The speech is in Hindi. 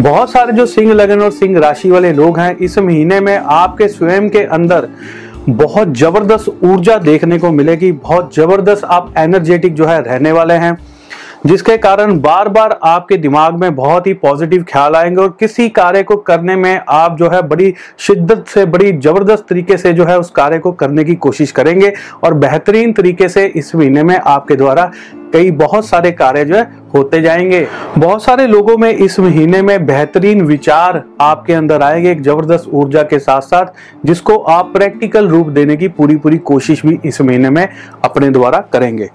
बहुत सारे जो सिंह लगन और सिंह राशि वाले लोग हैं, इस महीने में आपके स्वयं के अंदर बहुत ज़बरदस्त ऊर्जा देखने को मिलेगी, बहुत ज़बरदस्त आप एनर्जेटिक जो है, रहने वाले हैं। जिसके कारण बार बार आपके दिमाग में बहुत ही पॉजिटिव ख्याल आएँगे और किसी कार्य को करने में आप जो है बड़ी शिद्दत से, बड़ी ज़बरदस्त तरीके से जो है उस कार्य को करने की कोशिश करेंगे और बेहतरीन तरीके से इस महीने में आपके द्वारा कई बहुत सारे कार्य जो है होते जाएँगे। बहुत सारे लोगों में इस महीने में बेहतरीन विचार आपके अंदर आएँगे, एक ज़बरदस्त ऊर्जा के साथ साथ जिसको आप प्रैक्टिकल रूप देने की पूरी पूरी कोशिश भी इस महीने में अपने द्वारा करेंगे।